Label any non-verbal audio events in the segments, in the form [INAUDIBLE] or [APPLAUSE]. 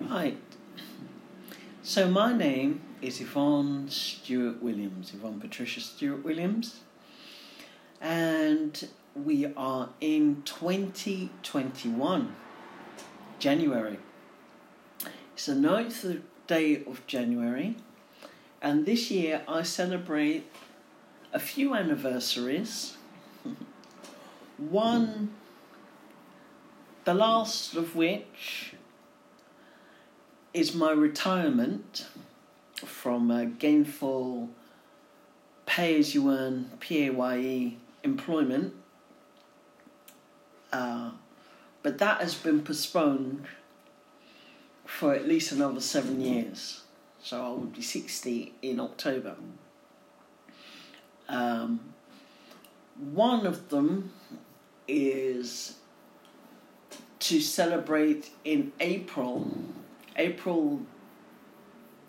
Right. So my name is Yvonne Stewart Williams, Yvonne Patricia Stewart Williams, and we are in 2021, January. It's the 9th day of January, and this year I celebrate a few anniversaries. [LAUGHS] One, the last of which is my retirement from a gainful pay as you earn PAYE employment. Uh, but that has been postponed for at least another seven years. So I will be 60 in October. Um, one of them is to celebrate in April, April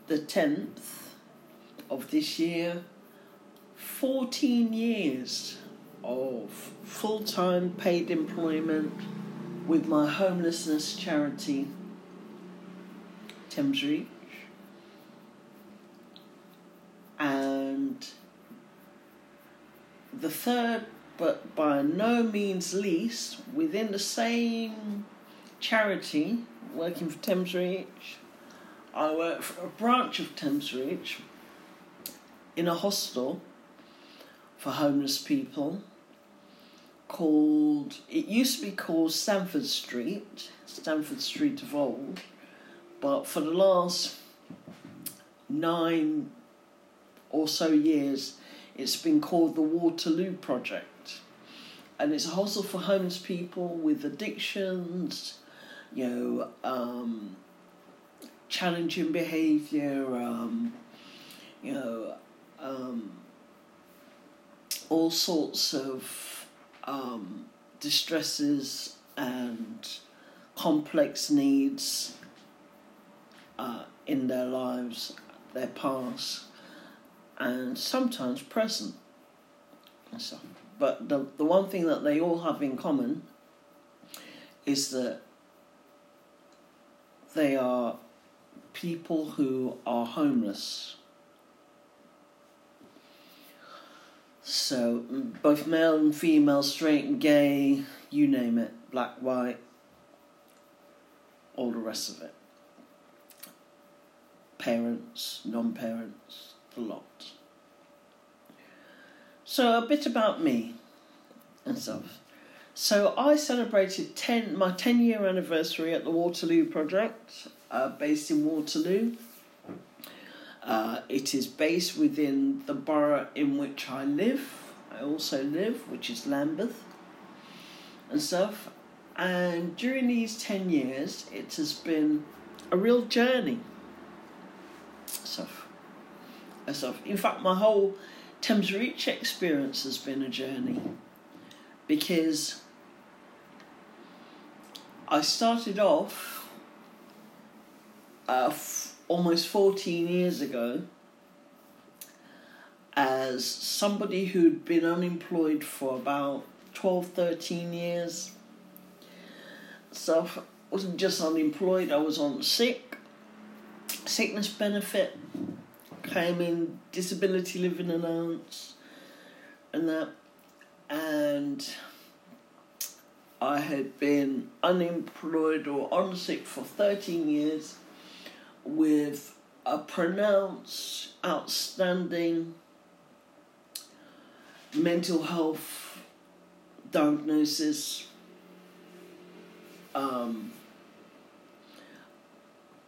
the 10th of this year, 14 years of full time paid employment with my homelessness charity, Thames Reach. And the third, but by no means least, within the same charity, working for Thames Reach, I work for a branch of Thames Reach in a hostel for homeless people called, it used to be called Stamford Street, Stamford Street of old, but for the last nine or so years, it's been called the Waterloo Project. And it's a hostel for homeless people with addictions, you know, um, challenging behaviour, um, you know, um, all sorts of um, distresses and complex needs uh, in their lives, their past, and sometimes present stuff. But the, the one thing that they all have in common is that they are people who are homeless. So, both male and female, straight and gay, you name it, black, white, all the rest of it. Parents, non parents, the lot. So, a bit about me and stuff. So, I celebrated 10, my 10 year anniversary at the Waterloo Project, uh, based in Waterloo. Uh, it is based within the borough in which I live. I also live, which is Lambeth and stuff. And during these 10 years, it has been a real journey. Stuff. Stuff. In fact, my whole Thames Reach experience has been a journey because I started off uh, f- almost 14 years ago as somebody who'd been unemployed for about 12, 13 years. So I wasn't just unemployed, I was on sick, sickness benefit, came in disability living allowance, and that. And I had been unemployed or on sick for 13 years with a pronounced, outstanding mental health diagnosis um,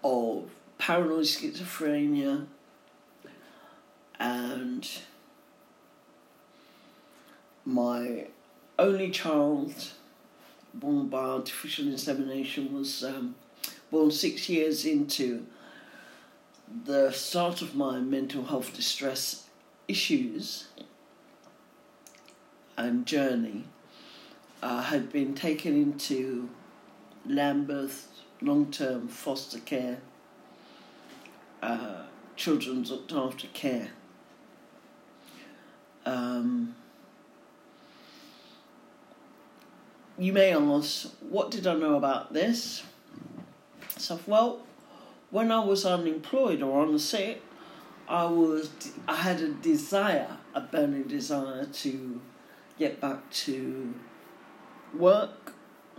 of paranoid schizophrenia and my only child born by artificial insemination was um, born six years into the start of my mental health distress issues and journey uh, had been taken into Lambeth long term foster care, uh, children's looked after care. Um, you may ask, what did I know about this? So, well, when I was unemployed or on the sick, I was I had a desire, a burning desire to get back to work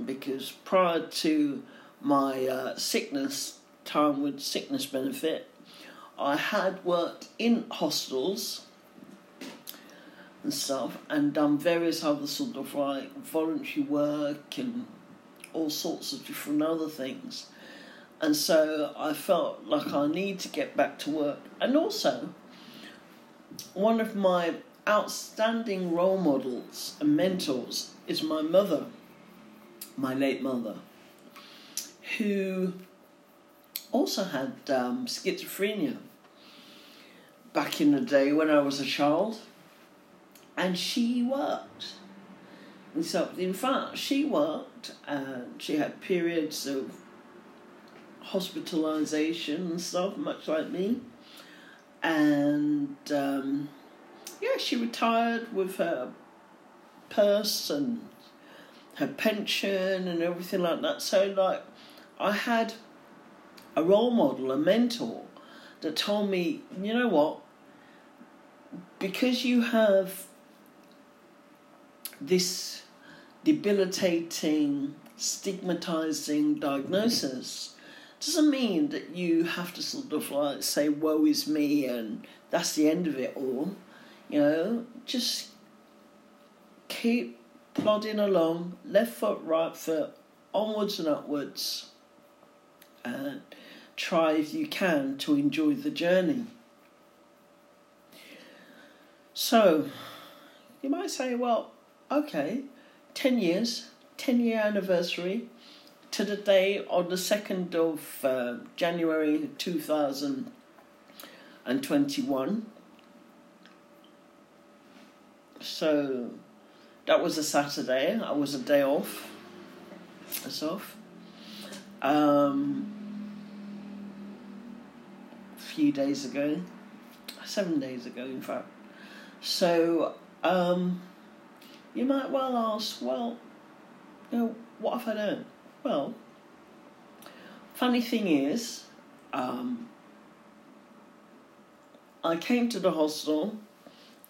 because prior to my uh, sickness time with sickness benefit, I had worked in hostels and stuff and done various other sort of like voluntary work and all sorts of different other things. And so I felt like I need to get back to work. And also, one of my outstanding role models and mentors is my mother, my late mother, who also had um, schizophrenia back in the day when I was a child, and she worked. And so, in fact, she worked and she had periods of hospitalization and stuff, much like me. And um, yeah, she retired with her purse and her pension and everything like that. So, like, I had a role model, a mentor that told me, you know what, because you have this debilitating, stigmatizing diagnosis, doesn't mean that you have to sort of like say, woe is me, and that's the end of it all. You know, just keep plodding along, left foot, right foot, onwards and upwards, and try if you can to enjoy the journey. So, you might say, well, okay, 10 years, 10 year anniversary to the day on the 2nd of uh, January 2021. So that was a Saturday. I was a day off. That's off. Um, a few days ago, seven days ago, in fact. So um, you might well ask, well, you know, what have I done? Well, funny thing is, um, I came to the hostel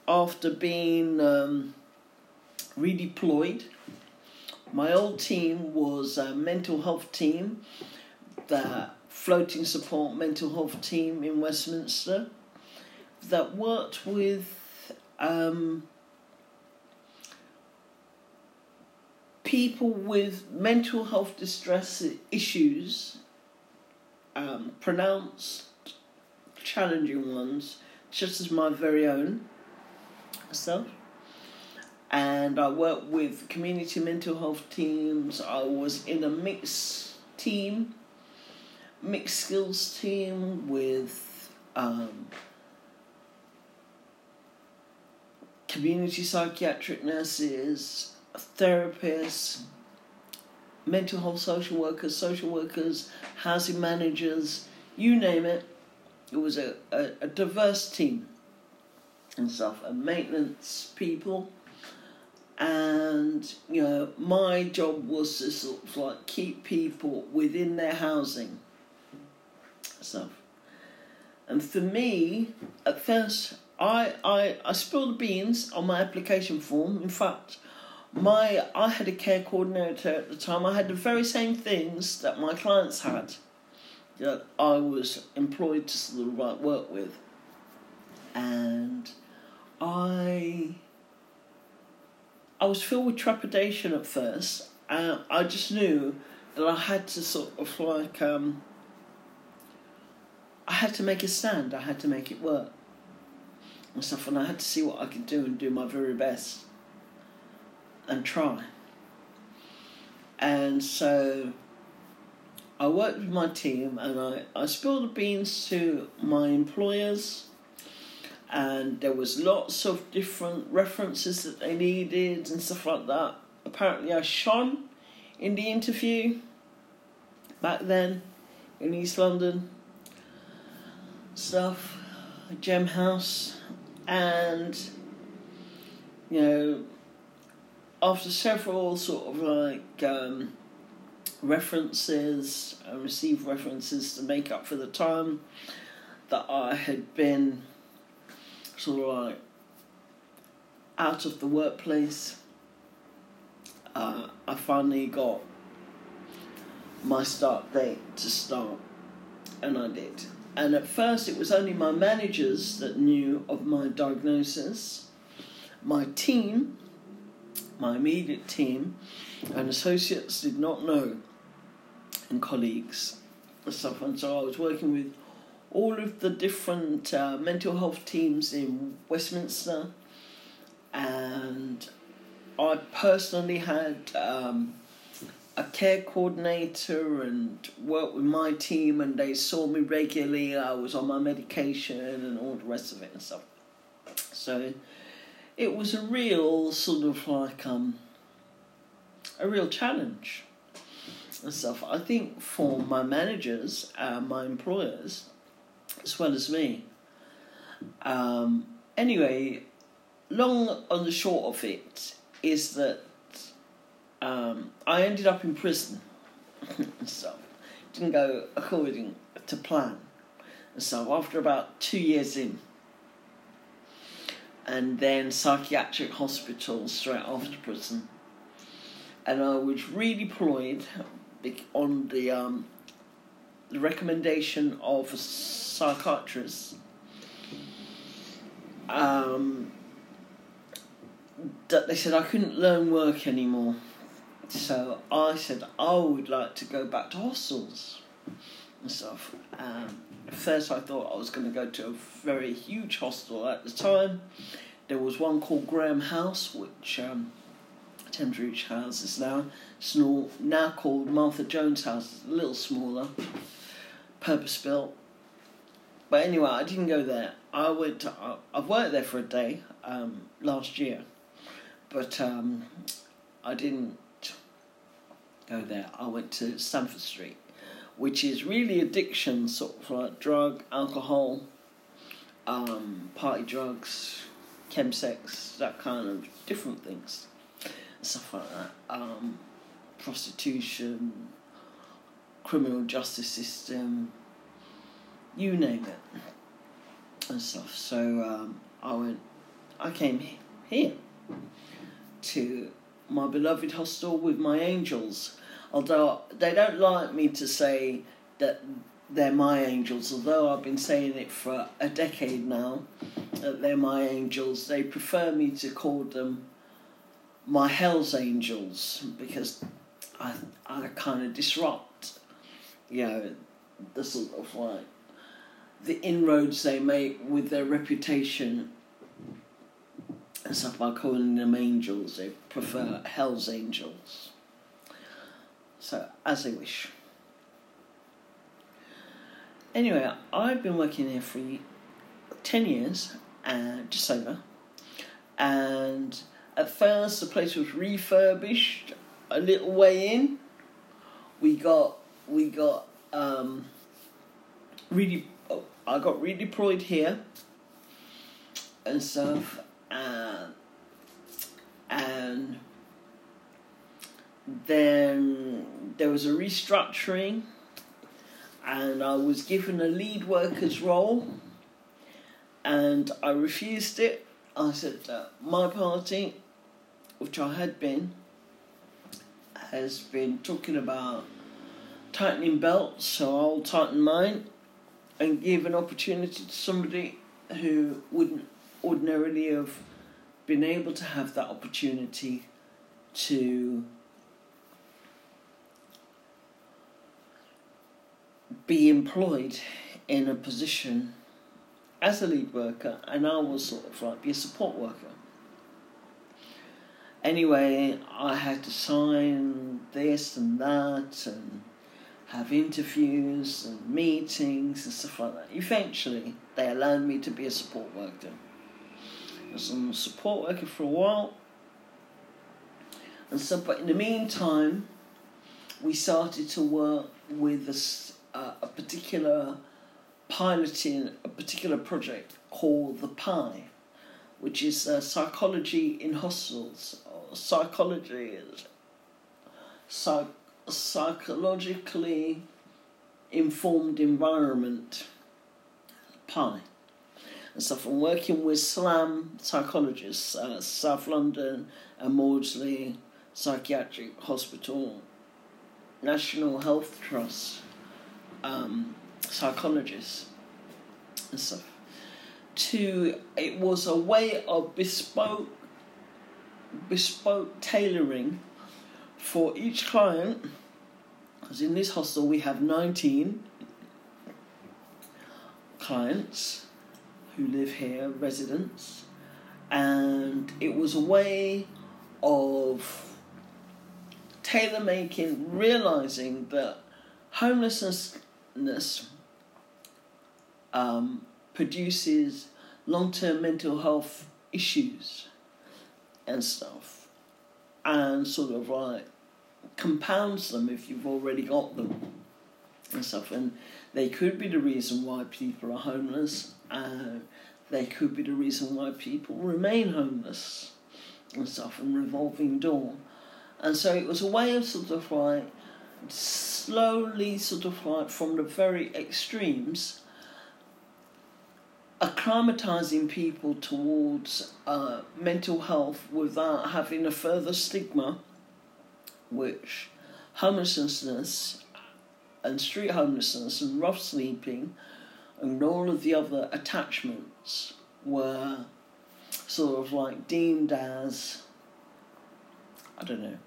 after being um, redeployed. My old team was a mental health team, the floating support mental health team in Westminster, that worked with um, people with mental health distress issues, um, pronounced challenging ones, just as my very own self. And I worked with community mental health teams. I was in a mixed team, mixed skills team with um, community psychiatric nurses, therapists, mental health social workers, social workers, housing managers, you name it. It was a, a, a diverse team and stuff, and maintenance people. And, you know, my job was to sort of like keep people within their housing stuff. And for me, at first, I, I, I spilled beans on my application form. In fact, my I had a care coordinator at the time. I had the very same things that my clients had that I was employed to sort of work with, and I I was filled with trepidation at first, and I just knew that I had to sort of like um, I had to make a stand. I had to make it work and stuff, and I had to see what I could do and do my very best and try. And so I worked with my team and I, I spilled the beans to my employers and there was lots of different references that they needed and stuff like that. Apparently I shone in the interview back then in East London stuff, Gem House and you know after several sort of like um, references, I received references to make up for the time that I had been sort of like out of the workplace. Uh, I finally got my start date to start, and I did. And at first, it was only my managers that knew of my diagnosis. My team, my immediate team, and associates did not know, and colleagues and stuff. And so I was working with all of the different uh, mental health teams in Westminster, and I personally had um, a care coordinator and worked with my team, and they saw me regularly. I was on my medication and all the rest of it and stuff. So it was a real sort of like um, a real challenge and stuff. I think for my managers, uh, my employers, as well as me. Um, anyway, long on the short of it is that um, I ended up in prison. [LAUGHS] so didn't go according to plan. So after about two years in, and then psychiatric hospital straight after prison, and I was redeployed on the um, the recommendation of a psychiatrist. Um, that they said I couldn't learn work anymore. So I said I would like to go back to hostels and stuff. Um, first, I thought I was going to go to a very huge hostel at the time. There was one called Graham House, which um, Thames Reach House is now. It's now called Martha Jones House. A little smaller, purpose built. But anyway, I didn't go there. I went. To, I've worked there for a day um, last year, but um, I didn't go there. I went to Stamford Street, which is really addiction, sort of like drug, alcohol, um, party drugs, chemsex, that kind of different things, stuff like that. Um, prostitution, criminal justice system, you name it, and stuff. So um, I went, I came here to my beloved hostel with my angels although they don't like me to say that they're my angels, although I've been saying it for a decade now, that they're my angels, they prefer me to call them my Hell's Angels because I, I kind of disrupt, you know, the sort of like the inroads they make with their reputation and stuff by calling them angels. They prefer Hell's Angels. So, as they wish. Anyway, I've been working here for 10 years, and just over. And at first, the place was refurbished a little way in. We got, we got, um, really, oh, I got redeployed here and stuff, and, and then there was a restructuring, and I was given a lead worker's role, and I refused it. I said that my party, which I had been, has been talking about tightening belts, so I'll tighten mine and give an opportunity to somebody who wouldn't ordinarily have been able to have that opportunity to be employed in a position as a lead worker, and I was sort of like be a support worker. Anyway, I had to sign this and that and have interviews and meetings and stuff like that. Eventually, they allowed me to be a support worker. I was a support worker for a while, and so, but in the meantime, we started to work with the uh, a particular piloting a particular project called the PIE, which is uh, psychology in hostels. Psychology psych, psychologically informed environment, PI. And stuff. I'm working with SLAM psychologists, uh, South London and Maudsley Psychiatric Hospital, National Health Trust um, psychologists and stuff. To it was a way of bespoke, bespoke tailoring for each client. Because in this hostel we have nineteen clients who live here, residents, and it was a way of tailor making, realizing that homelessness um, produces long term mental health issues and stuff, and sort of like compounds them if you've already got them and stuff. And they could be the reason why people are homeless. Uh, they could be the reason why people remain homeless and stuff, and revolving door. And so it was a way of sort of like slowly, sort of like from the very extremes, acclimatizing people towards uh, mental health without having a further stigma, which homelessness and street homelessness and rough sleeping and all of the other attachments were sort of like deemed as I don't know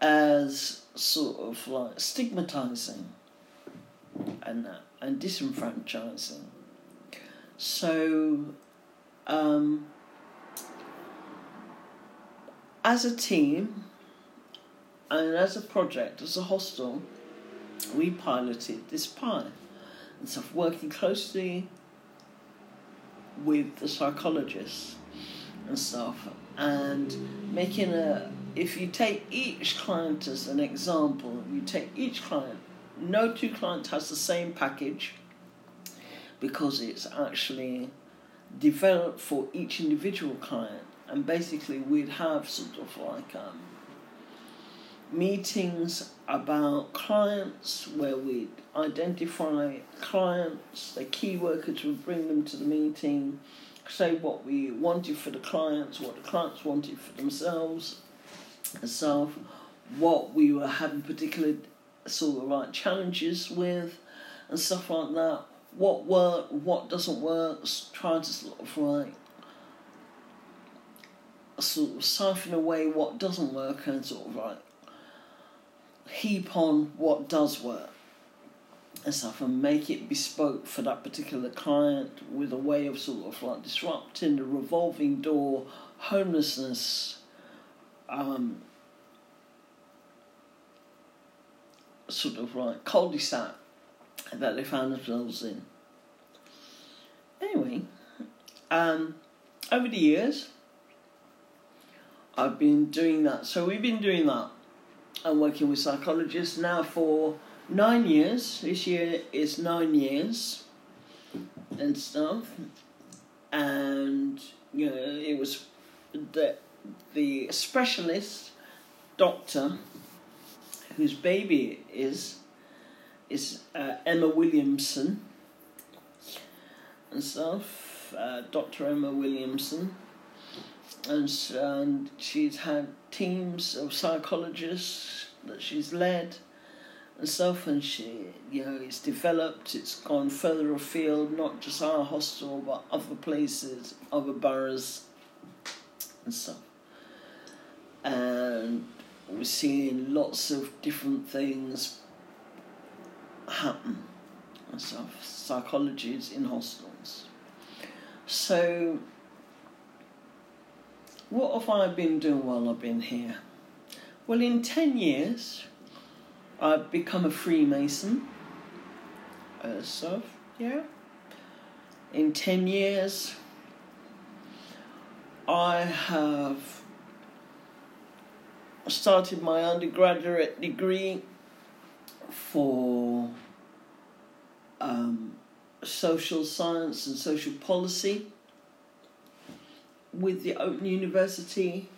as sort of like stigmatizing and that and disenfranchising so um, as a team and as a project as a hostel we piloted this PI and stuff, working closely with the psychologists and stuff, and making a. If you take each client as an example, you take each client. No two clients has the same package because it's actually developed for each individual client, and basically we'd have sort of like um, meetings about clients where we'd identify clients, the key workers would bring them to the meeting, say what we wanted for the clients, what the clients wanted for themselves, so what we were having particular sort of like challenges with, and stuff like that. What worked, what doesn't work, trying to sort of like sort of siphon away what doesn't work and sort of like heap on what does work and stuff and make it bespoke for that particular client with a way of sort of like disrupting the revolving door homelessness um, sort of like cul-de-sac that they found themselves in. Anyway, um, over the years, I've been doing that. So we've been doing that I'm working with psychologists now for nine years. This year is nine years and stuff. And, you know, it was the, the specialist doctor whose baby is is uh, Emma Williamson and stuff, uh, Dr. Emma Williamson and, and she's had teams of psychologists that she's led and stuff, and she, you know, it's developed, it's gone further afield, not just our hostel, but other places, other boroughs, and stuff. And we're seeing lots of different things happen and stuff, psychologies in hostels. So, what have I been doing while I've been here? Well, in 10 years, I've become a Freemason. Uh, so, yeah. In 10 years, I have started my undergraduate degree for um, social science and social policy with the Open University.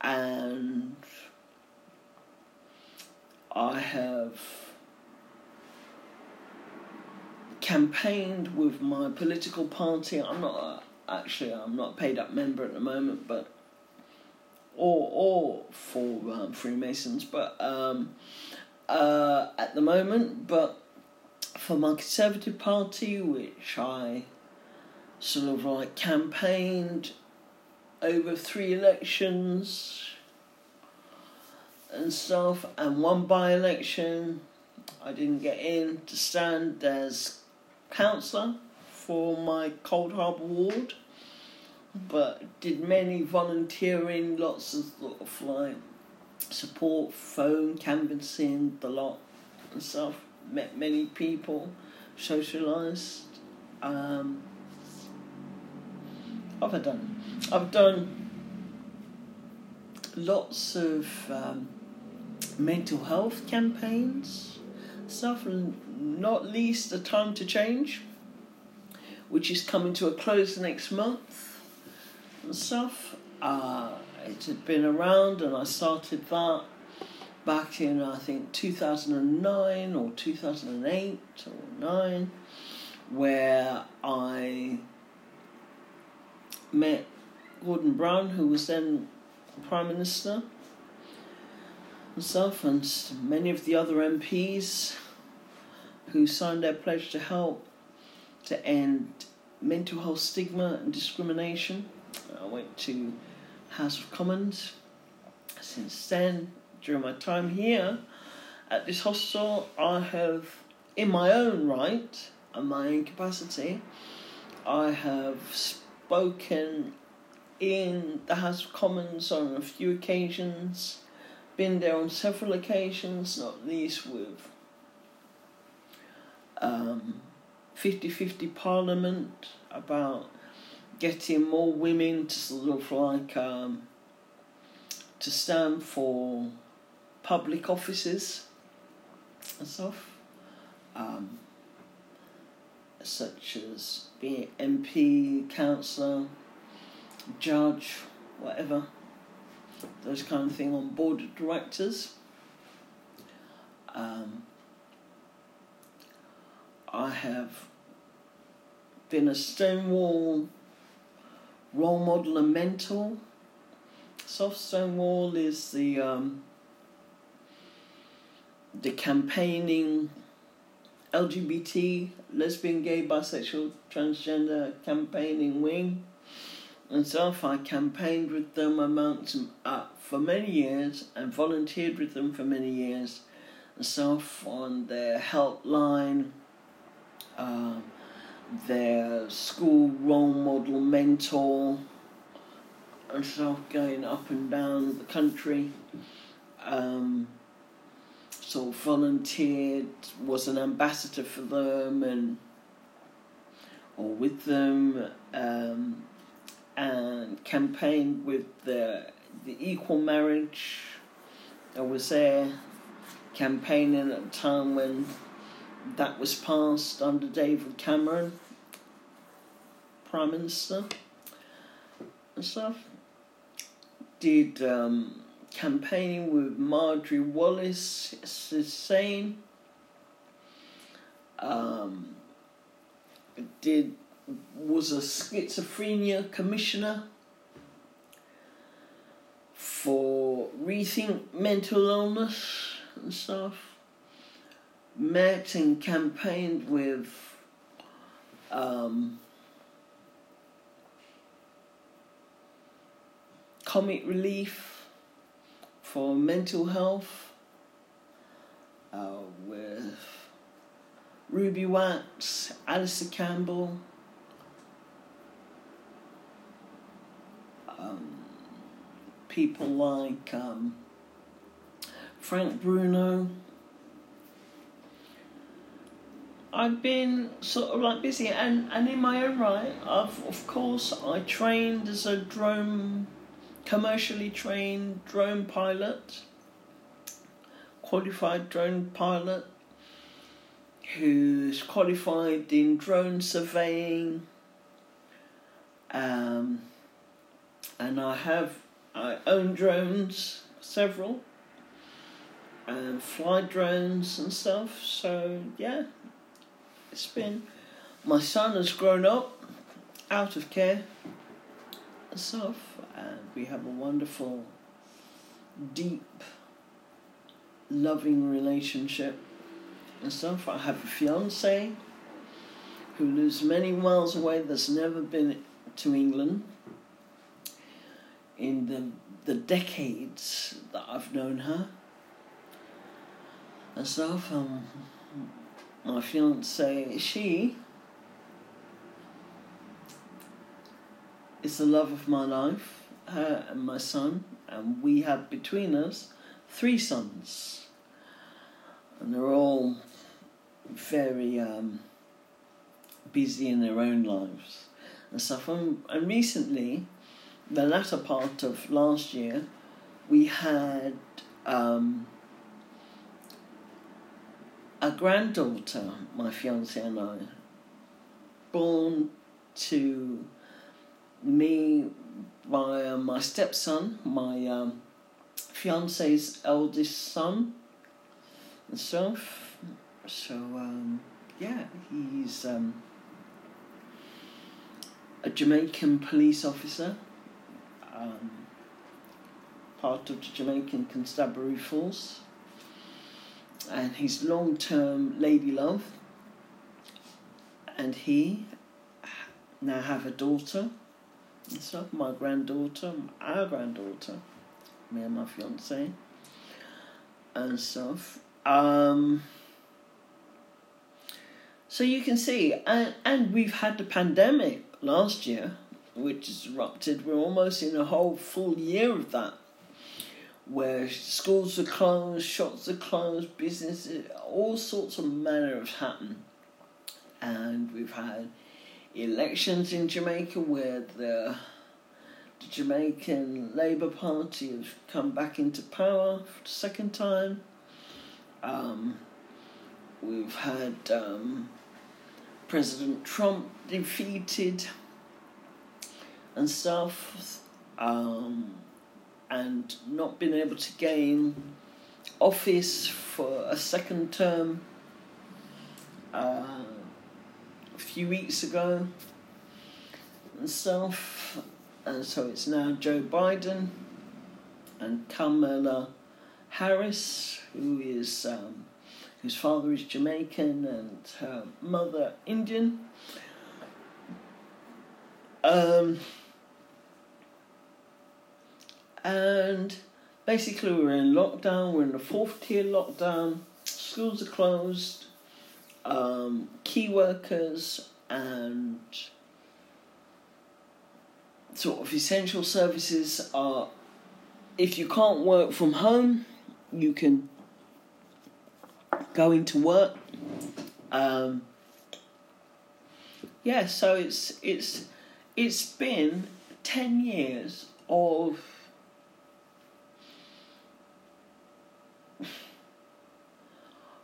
And I have campaigned with my political party. I'm not actually I'm not a paid up member at the moment, but or or for um, Freemasons, but um, uh, at the moment, but for my Conservative Party, which I sort of like campaigned over three elections and stuff, and one by election, I didn't get in to stand as councillor for my Coldharbour ward, but did many volunteering, lots of sort of like support, phone, canvassing, the lot and stuff. Met many people, socialised. Um, what have I done? I've done lots of um, mental health campaigns, stuff, and not least the time to change which is coming to a close next month and stuff. Uh, it had been around, and I started that back in I think 2009 or 2008 or 9, where I met Gordon Brown, who was then Prime Minister, and stuff, and many of the other MPs who signed their pledge to help to end mental health stigma and discrimination. I went to House of Commons. Since then, during my time here at this hostel, I have, in my own right and my own capacity, I have spoken in the House of Commons on a few occasions, been there on several occasions, not least with um, 50 50 parliament about getting more women to sort of like um, to stand for public offices and stuff, um, such as being MP, councillor, judge, whatever, those kind of thing on board of directors. Um, I have been a Stonewall role model and mentor. Soft Stonewall is the um, the campaigning LGBT, lesbian, gay, bisexual, transgender campaigning wing and so I campaigned with them amongst for many years and volunteered with them for many years and stuff on their helpline um, their school role model, mentor, and stuff going up and down the country. Um, so volunteered, was an ambassador for them and or with them, um, and campaigned with the the equal marriage. I was there campaigning at a time when that was passed under David Cameron, Prime Minister, and stuff. Did um, campaigning with Marjorie Wallace SANE. Um, did was a schizophrenia commissioner for rethink mental illness and stuff met and campaigned with um, Comic Relief for mental health uh, with Ruby Wax, Alastair Campbell, um, people like um, Frank Bruno. I've been sort of like busy and, and in my own right, I've of course I trained as a drone commercially trained drone pilot, qualified drone pilot who's qualified in drone surveying. Um, and I have I own drones, several, and fly drones and stuff. So yeah, it's been. My son has grown up out of care and stuff, and we have a wonderful, deep, loving relationship and stuff. I have a fiance who lives many miles away that's never been to England in the the decades that I've known her and stuff. Um, my fiance, she is the love of my life, her and my son, and we have between us three sons, and they're all very um, busy in their own lives and stuff. And, and recently, the latter part of last year, we had um, a granddaughter, my fiance and I, born to me by uh, my stepson, my um, fiance's eldest son, and stuff. So, um, yeah, he's um, a Jamaican police officer um, part of the Jamaican Constabulary Force, and his long term lady love. And he now have a daughter and stuff, my granddaughter, our granddaughter, me and my fiance, and stuff. Um, so you can see, and, and we've had the pandemic last year which has erupted. We're almost in a whole full year of that, where schools are closed, shops are closed, businesses, all sorts of manner have happened. And we've had elections in Jamaica where the, the Jamaican Labour Party have come back into power for the second time. Um, we've had um, President Trump defeated and stuff, um, and not been able to gain office for a second term uh, a few weeks ago and stuff. And so it's now Joe Biden and Kamala Harris, who is um, whose father is Jamaican and her mother Indian. Um, and basically we're in lockdown. We're in the fourth tier lockdown. Schools are closed. Um, key workers and sort of essential services are. If you can't work from home, you can go into work. Um, yeah, so it's it's it's been ten years of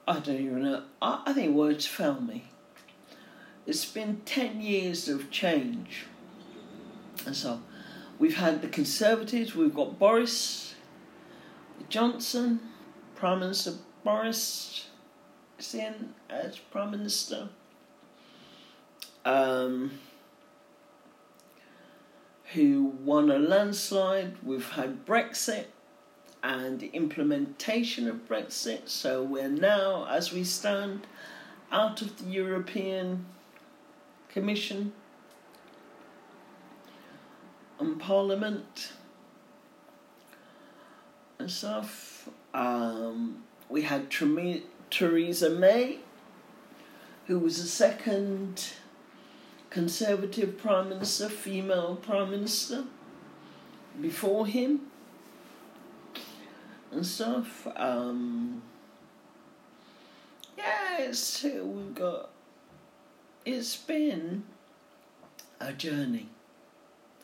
I don't even know. I, I think words fail me. It's been 10 years of change. And so we've had the Conservatives, we've got Boris Johnson, Prime Minister Boris is in as Prime Minister. Um, who won a landslide. We've had Brexit and the implementation of Brexit. So we're now, as we stand, out of the European Commission and Parliament and stuff. Um, we had Theresa May, who was the second Conservative Prime Minister, female Prime Minister, before him and stuff. Um, yeah, it's we've got. It's been a journey.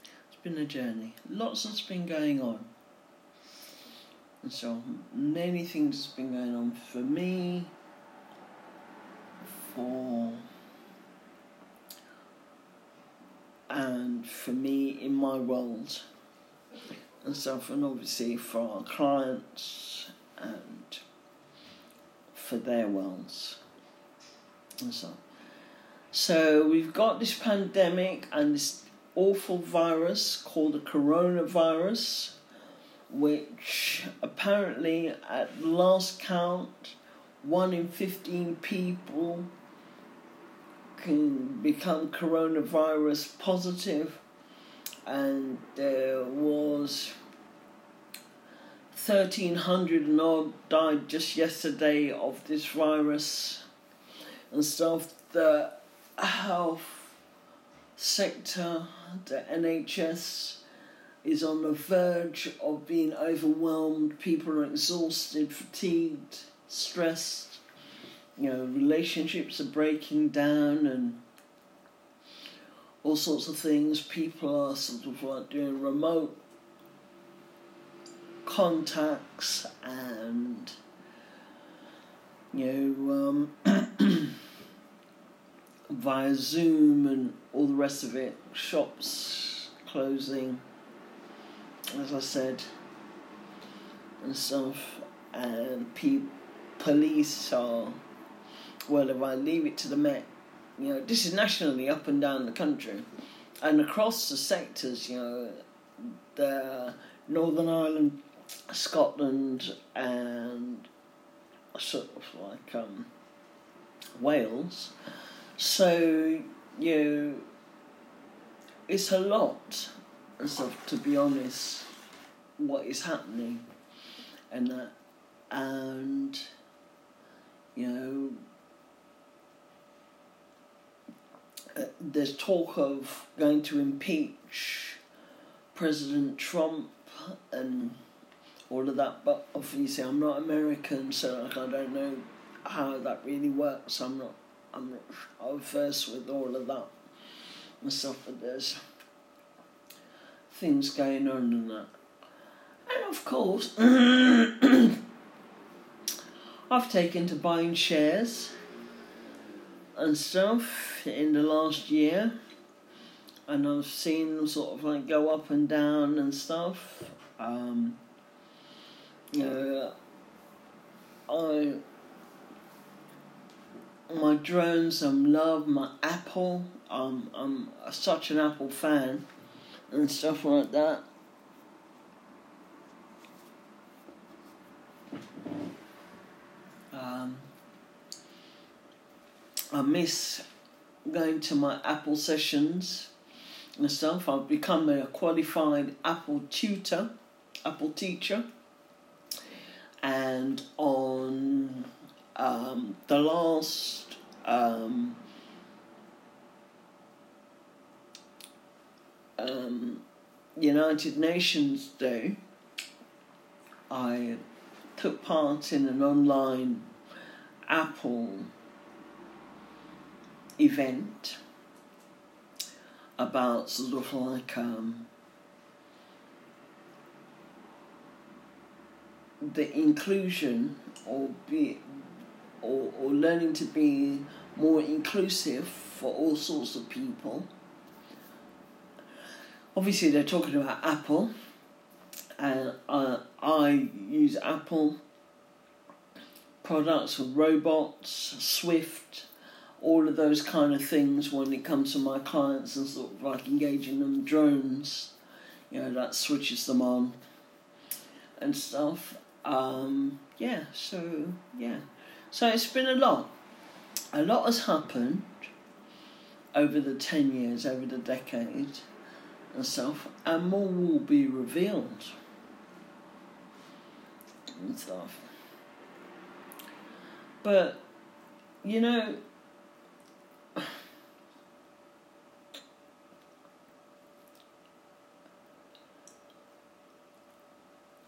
It's been a journey. Lots has been going on. And so many things have been going on for me, for and for me in my world and stuff, and obviously for our clients and for their wells. And so, so we've got this pandemic and this awful virus called the coronavirus, which apparently, at last count, one in 15 people can become coronavirus positive, and there was 1300 and odd died just yesterday of this virus and stuff. The health sector, the NHS, is on the verge of being overwhelmed. People are exhausted, fatigued, stressed. You know, relationships are breaking down and all sorts of things. People are sort of like doing remote contacts and you know um, [CLEARS THROAT] via Zoom and all the rest of it, shops closing, as I said, and stuff, and pe- police are well. If I leave it to the Met, you know, this is nationally up and down the country, and across the sectors, you know, the Northern Ireland Scotland and sort of like um, Wales. So you know, it's a lot and stuff to be honest. What is happening and that, and you know. Uh, there's talk of going to impeach President Trump and all of that. But obviously, I'm not American, so like, I don't know how that really works. I'm not. I'm not versed with all of that and stuff. But there's things going on and that, and of course, [COUGHS] I've taken to buying shares and stuff in the last year. And I've seen them sort of like go up and down and stuff. Um, uh, I my drones I'm love my Apple um, I'm such an Apple fan and stuff like that um, I miss going to my Apple sessions and stuff I've become a qualified Apple tutor Apple teacher. And on um, the last um, um, United Nations Day, I took part in an online Apple event about sort of like um, the inclusion or be or, or learning to be more inclusive for all sorts of people. Obviously, they're talking about Apple, and uh, I use Apple products for robots, Swift, all of those kind of things when it comes to my clients and sort of like engaging them drones. You know, that switches them on and stuff. Um, yeah, so yeah. So it's been a lot. A lot has happened over the 10 years, over the decade and stuff, and more will be revealed and stuff. But, you know,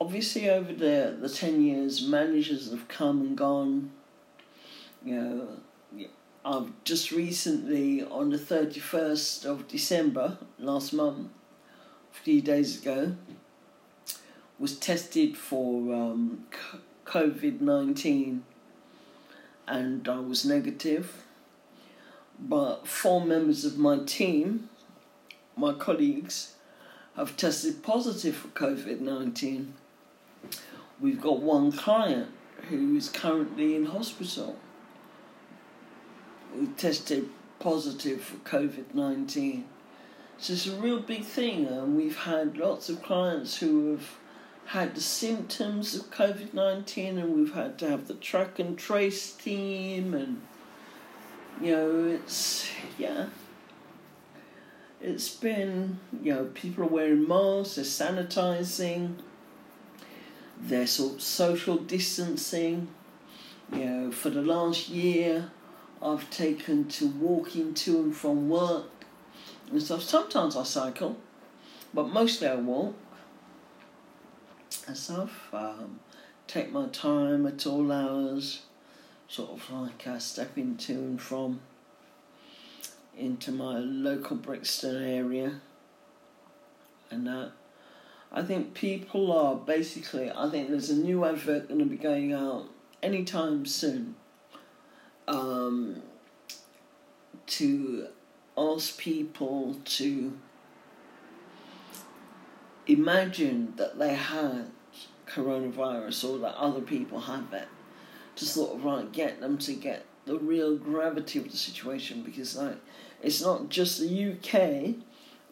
obviously over the the ten years, managers have come and gone. You know, I've just recently on the thirty first of December last month, a few days ago, was tested for um, COVID nineteen, and I was negative. But four members of my team, my colleagues, have tested positive for COVID 19 we've got one client who is currently in hospital who tested positive for COVID 19. So it's a real big thing, and we've had lots of clients who have had the symptoms of COVID 19, and we've had to have the track and trace team, and you know, it's yeah. It's been, you know, people are wearing masks, they're sanitizing, they're sort of social distancing. You know, for the last year, I've taken to walking to and from work and stuff. Sometimes I cycle, but mostly I walk and stuff. Um, take my time at all hours, sort of like uh, stepping to and from into my local Brixton area and that. I think people are basically, I think there's a new advert going to be going out anytime soon um, to ask people to imagine that they had coronavirus or that other people have it. To sort of like get them to get the real gravity of the situation because like it's not just the UK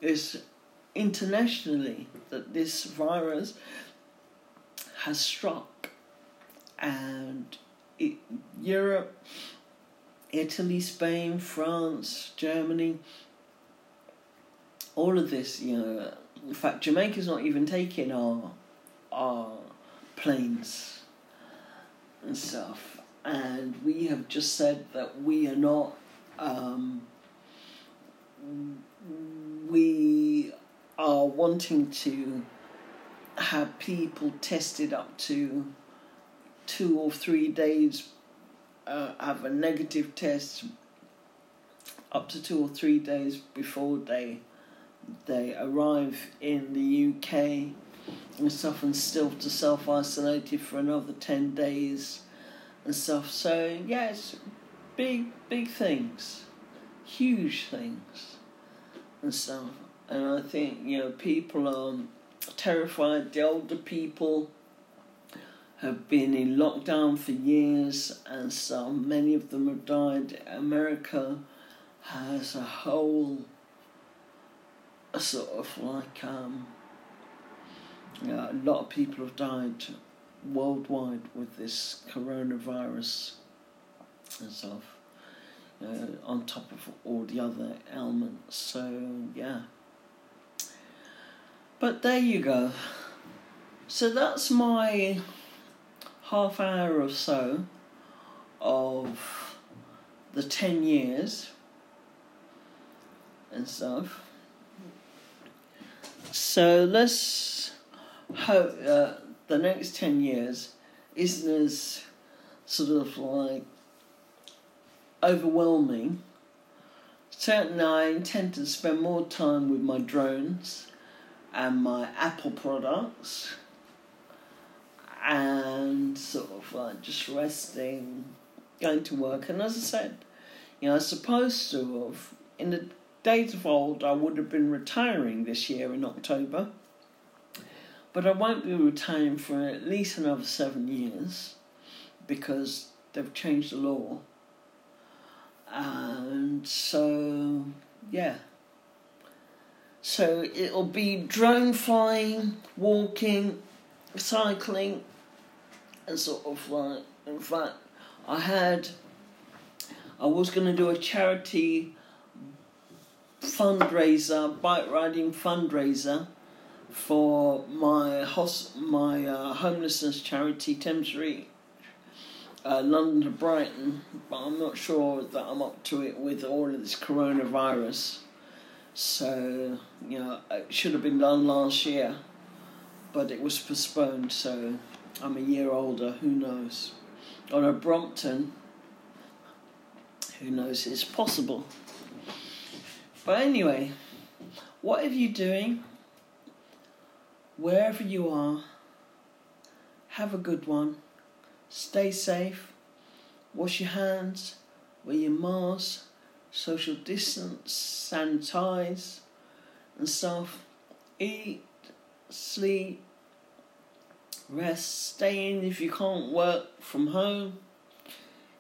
it's internationally that this virus has struck and it, Europe Italy, Spain, France, Germany, all of this, you know, in fact, Jamaica's not even taking our our planes and stuff, and we have just said that we are not. Um, we are wanting to have people tested up to two or three days uh, have a negative test up to two or three days before they they arrive in the UK and stuff and still to self isolate for another ten days and stuff. So yes, big big things, huge things and stuff. And I think you know people are terrified. The older people have been in lockdown for years, and so many of them have died. America has a whole a sort of like um, yeah, a lot of people have died worldwide with this coronavirus and stuff. Uh, on top of all the other elements, so yeah. But there you go. So that's my half hour or so of the 10 years and stuff. So let's hope uh, the next 10 years isn't as sort of like overwhelming. Certainly, I intend to spend more time with my drones and my Apple products and sort of like just resting, going to work. And as I said, you know, I suppose to have, in the days of old, I would have been retiring this year in October. But I won't be retiring for at least another seven years because they've changed the law. And so, yeah. So it'll be drone flying, walking, cycling, and sort of like, in fact, I had, I was going to do a charity fundraiser, bike riding fundraiser for my hos- my uh, homelessness charity, Thames Reach, uh, London to Brighton, but I'm not sure that I'm up to it with all of this coronavirus. So, you know, it should have been done last year but it was postponed, so I'm a year older, who knows. On a Brompton, who knows, it's possible. But anyway, whatever you're doing, wherever you are, have a good one. Stay safe. Wash your hands. Wear your mask. Social distance. Sanitize and stuff. Eat sleep, rest, stay in if you can't work from home.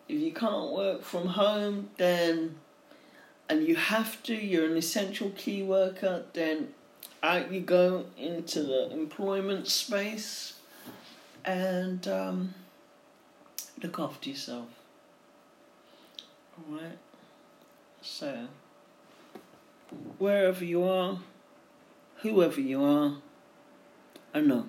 If you can't work from home, then and you have to, you're an essential key worker, then out you go into the employment space and um, look after yourself. Alright? So, wherever you are, whoever you are, I know.